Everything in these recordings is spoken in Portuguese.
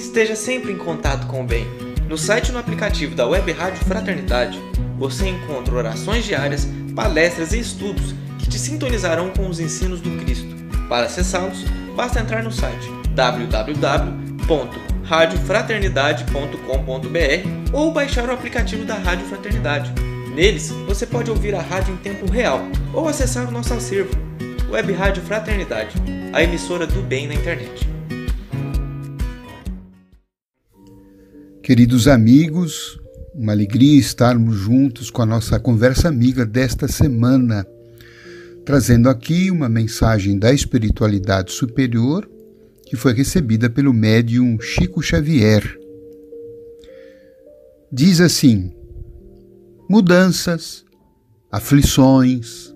Esteja sempre em contato com o bem. No site e no aplicativo da Web Rádio Fraternidade, você encontra orações diárias, palestras e estudos que te sintonizarão com os ensinos do Cristo. Para acessá-los, basta entrar no site www.radiofraternidade.com.br ou baixar o aplicativo da Rádio Fraternidade. Neles, você pode ouvir a rádio em tempo real ou acessar o nosso acervo. Web Rádio Fraternidade, a emissora do bem na internet. Queridos amigos, uma alegria estarmos juntos com a nossa conversa amiga desta semana, trazendo aqui uma mensagem da espiritualidade superior que foi recebida pelo médium Chico Xavier. Diz assim: mudanças, aflições,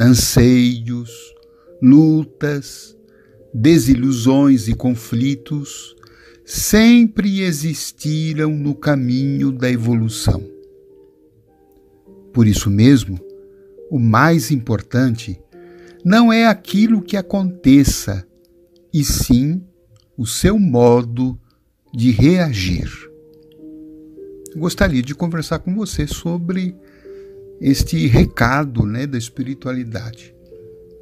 anseios, lutas, desilusões e conflitos sempre existiram no caminho da evolução. Por isso mesmo, o mais importante não é aquilo que aconteça, e sim o seu modo de reagir. Gostaria de conversar com você sobre este recado né, da espiritualidade.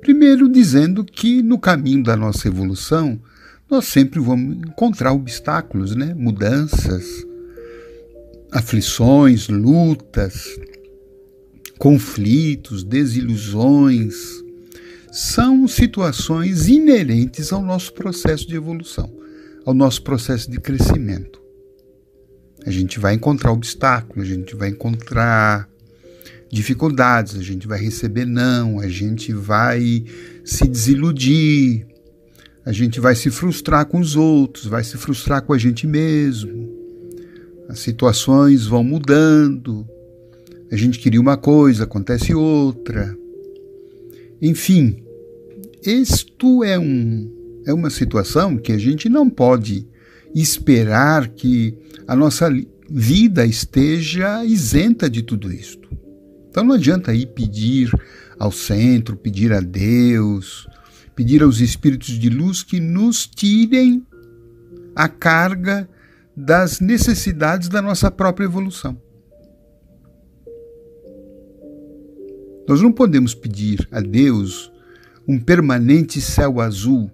Primeiro, dizendo que no caminho da nossa evolução, nós sempre vamos encontrar obstáculos, né? mudanças, aflições, lutas, conflitos, desilusões. São situações inerentes ao nosso processo de evolução, ao nosso processo de crescimento. A gente vai encontrar obstáculos, a gente vai encontrar dificuldades, a gente vai receber não, a gente vai se desiludir, a gente vai se frustrar com os outros, vai se frustrar com a gente mesmo. As situações vão mudando. A gente queria uma coisa, acontece outra. Enfim, isto é, um, é uma situação que a gente não pode esperar que a nossa vida esteja isenta de tudo isto. Então não adianta ir pedir ao centro, pedir a Deus, pedir aos espíritos de luz que nos tirem a carga das necessidades da nossa própria evolução. Nós não podemos pedir a Deus um permanente céu azul,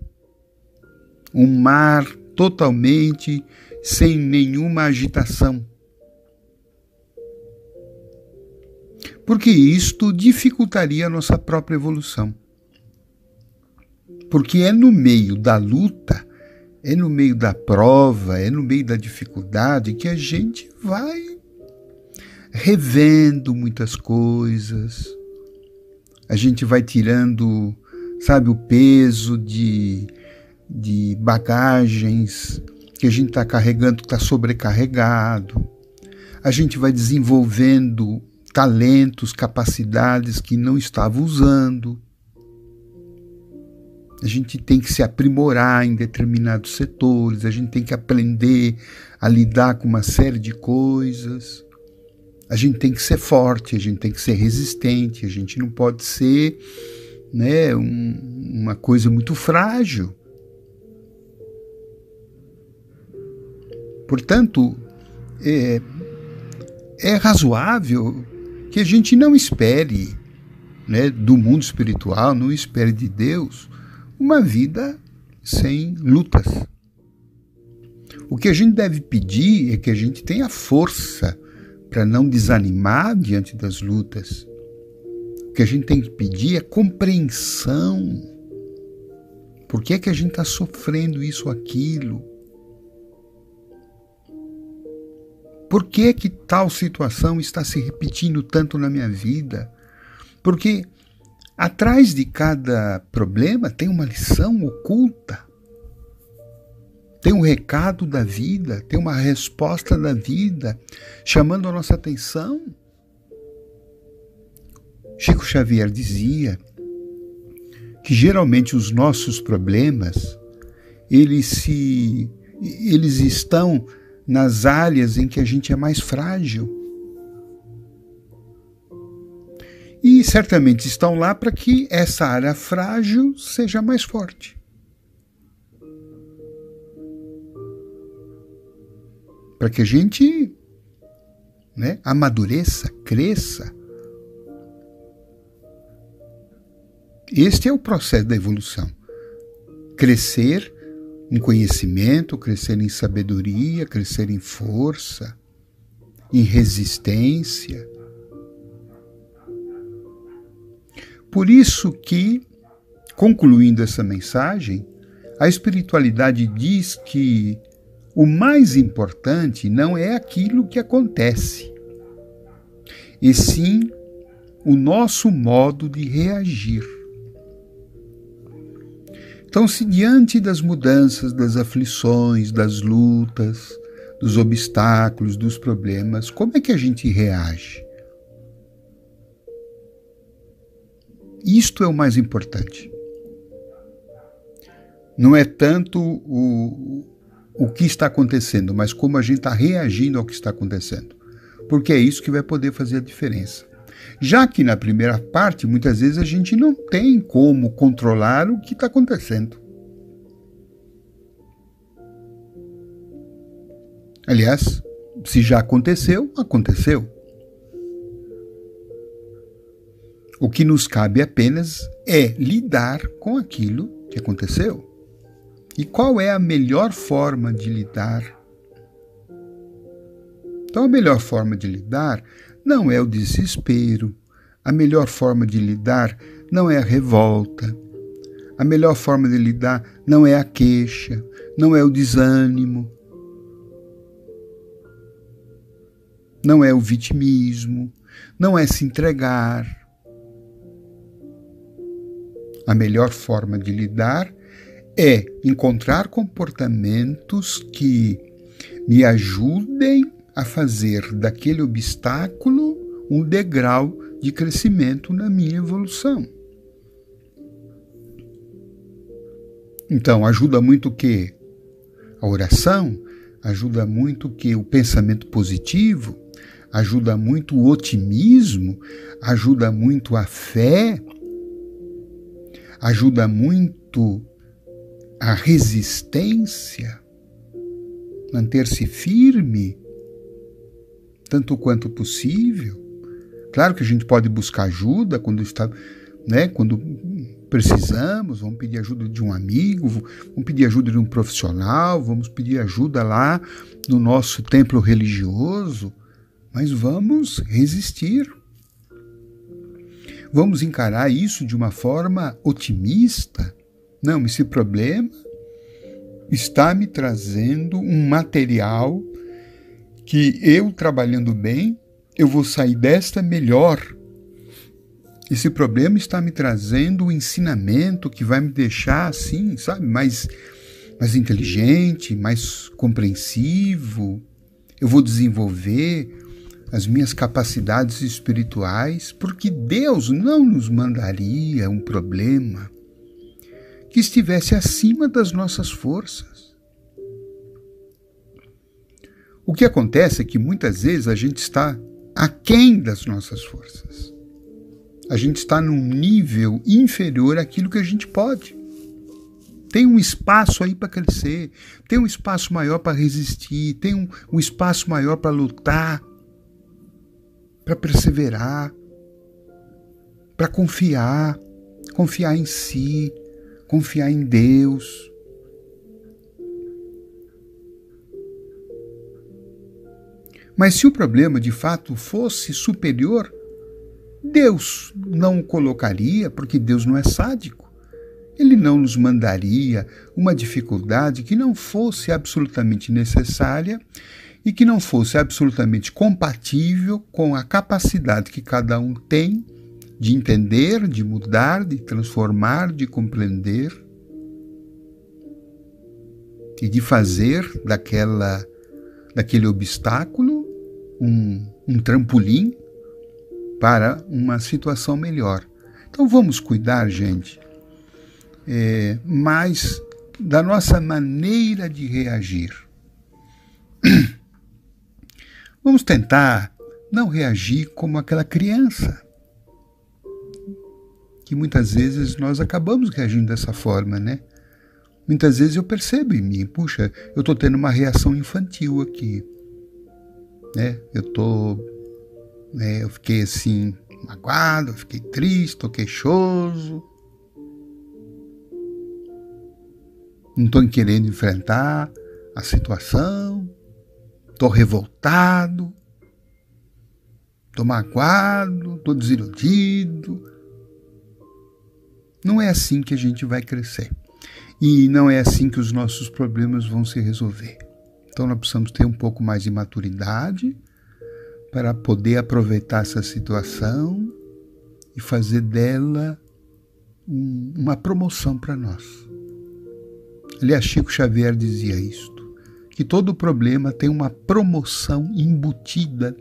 um mar totalmente sem nenhuma agitação. Porque isto dificultaria a nossa própria evolução. Porque é no meio da luta, é no meio da prova, é no meio da dificuldade que a gente vai revendo muitas coisas, a gente vai tirando, sabe, o peso de, de bagagens que a gente está carregando, está sobrecarregado. A gente vai desenvolvendo talentos, capacidades que não estava usando a gente tem que se aprimorar em determinados setores, a gente tem que aprender a lidar com uma série de coisas. A gente tem que ser forte, a gente tem que ser resistente, a gente não pode ser né, um, uma coisa muito frágil. Portanto, é, é razoável que a gente não espere né, do mundo espiritual, não espere de Deus uma vida sem lutas. O que a gente deve pedir é que a gente tenha força para não desanimar diante das lutas. O que a gente tem que pedir é compreensão. Por que é que a gente está sofrendo isso ou aquilo? Por que é que tal situação está se repetindo tanto na minha vida? Porque Atrás de cada problema tem uma lição oculta. Tem um recado da vida, tem uma resposta da vida chamando a nossa atenção. Chico Xavier dizia que geralmente os nossos problemas eles se eles estão nas áreas em que a gente é mais frágil. E certamente estão lá para que essa área frágil seja mais forte. para que a gente né, amadureça, cresça. Este é o processo da evolução. Crescer em conhecimento, crescer em sabedoria, crescer em força, em resistência. Por isso que, concluindo essa mensagem, a espiritualidade diz que o mais importante não é aquilo que acontece, e sim o nosso modo de reagir. Então, se diante das mudanças, das aflições, das lutas, dos obstáculos, dos problemas, como é que a gente reage? Isto é o mais importante. Não é tanto o, o que está acontecendo, mas como a gente está reagindo ao que está acontecendo. Porque é isso que vai poder fazer a diferença. Já que na primeira parte, muitas vezes a gente não tem como controlar o que está acontecendo. Aliás, se já aconteceu, aconteceu. O que nos cabe apenas é lidar com aquilo que aconteceu. E qual é a melhor forma de lidar? Então, a melhor forma de lidar não é o desespero, a melhor forma de lidar não é a revolta, a melhor forma de lidar não é a queixa, não é o desânimo, não é o vitimismo, não é se entregar. A melhor forma de lidar é encontrar comportamentos que me ajudem a fazer daquele obstáculo um degrau de crescimento na minha evolução. Então, ajuda muito o que? A oração, ajuda muito o que? O pensamento positivo, ajuda muito o otimismo, ajuda muito a fé, ajuda muito a resistência, manter-se firme, tanto quanto possível. Claro que a gente pode buscar ajuda quando está, né, quando precisamos, vamos pedir ajuda de um amigo, vamos pedir ajuda de um profissional, vamos pedir ajuda lá no nosso templo religioso, mas vamos resistir. Vamos encarar isso de uma forma otimista. Não, esse problema está me trazendo um material que eu trabalhando bem, eu vou sair desta melhor. Esse problema está me trazendo um ensinamento que vai me deixar assim, sabe, mais, mais inteligente, mais compreensivo. Eu vou desenvolver as minhas capacidades espirituais, porque Deus não nos mandaria um problema que estivesse acima das nossas forças. O que acontece é que muitas vezes a gente está aquém das nossas forças. A gente está num nível inferior àquilo que a gente pode. Tem um espaço aí para crescer, tem um espaço maior para resistir, tem um, um espaço maior para lutar para perseverar, para confiar, confiar em si, confiar em Deus. Mas se o problema de fato fosse superior, Deus não o colocaria, porque Deus não é sádico. Ele não nos mandaria uma dificuldade que não fosse absolutamente necessária e que não fosse absolutamente compatível com a capacidade que cada um tem de entender, de mudar, de transformar, de compreender e de fazer daquela daquele obstáculo um, um trampolim para uma situação melhor. Então vamos cuidar, gente, é, mais da nossa maneira de reagir. Vamos tentar não reagir como aquela criança. Que muitas vezes nós acabamos reagindo dessa forma, né? Muitas vezes eu percebo em mim, puxa, eu estou tendo uma reação infantil aqui. né? Eu tô, né, eu fiquei assim magoado, eu fiquei triste, tô queixoso. Não estou querendo enfrentar a situação, estou revoltado, estou magoado, estou desiludido. Não é assim que a gente vai crescer. E não é assim que os nossos problemas vão se resolver. Então nós precisamos ter um pouco mais de maturidade para poder aproveitar essa situação e fazer dela um, uma promoção para nós. Aliás, Chico Xavier dizia isto, que todo problema tem uma promoção embutida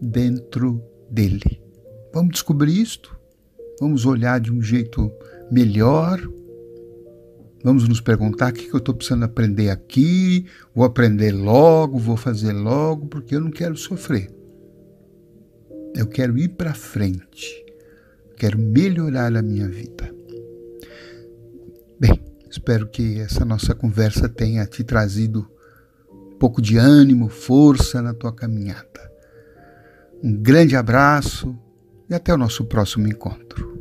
dentro dele. Vamos descobrir isto? Vamos olhar de um jeito melhor Vamos nos perguntar o que eu estou precisando aprender aqui, vou aprender logo, vou fazer logo, porque eu não quero sofrer. Eu quero ir para frente, quero melhorar a minha vida. Bem, espero que essa nossa conversa tenha te trazido pouco de ânimo, força na tua caminhada. Um grande abraço e até o nosso próximo encontro.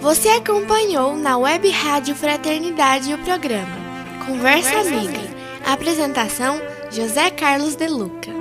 Você acompanhou na Web Rádio Fraternidade o programa Conversa Amiga. Apresentação: José Carlos De Luca.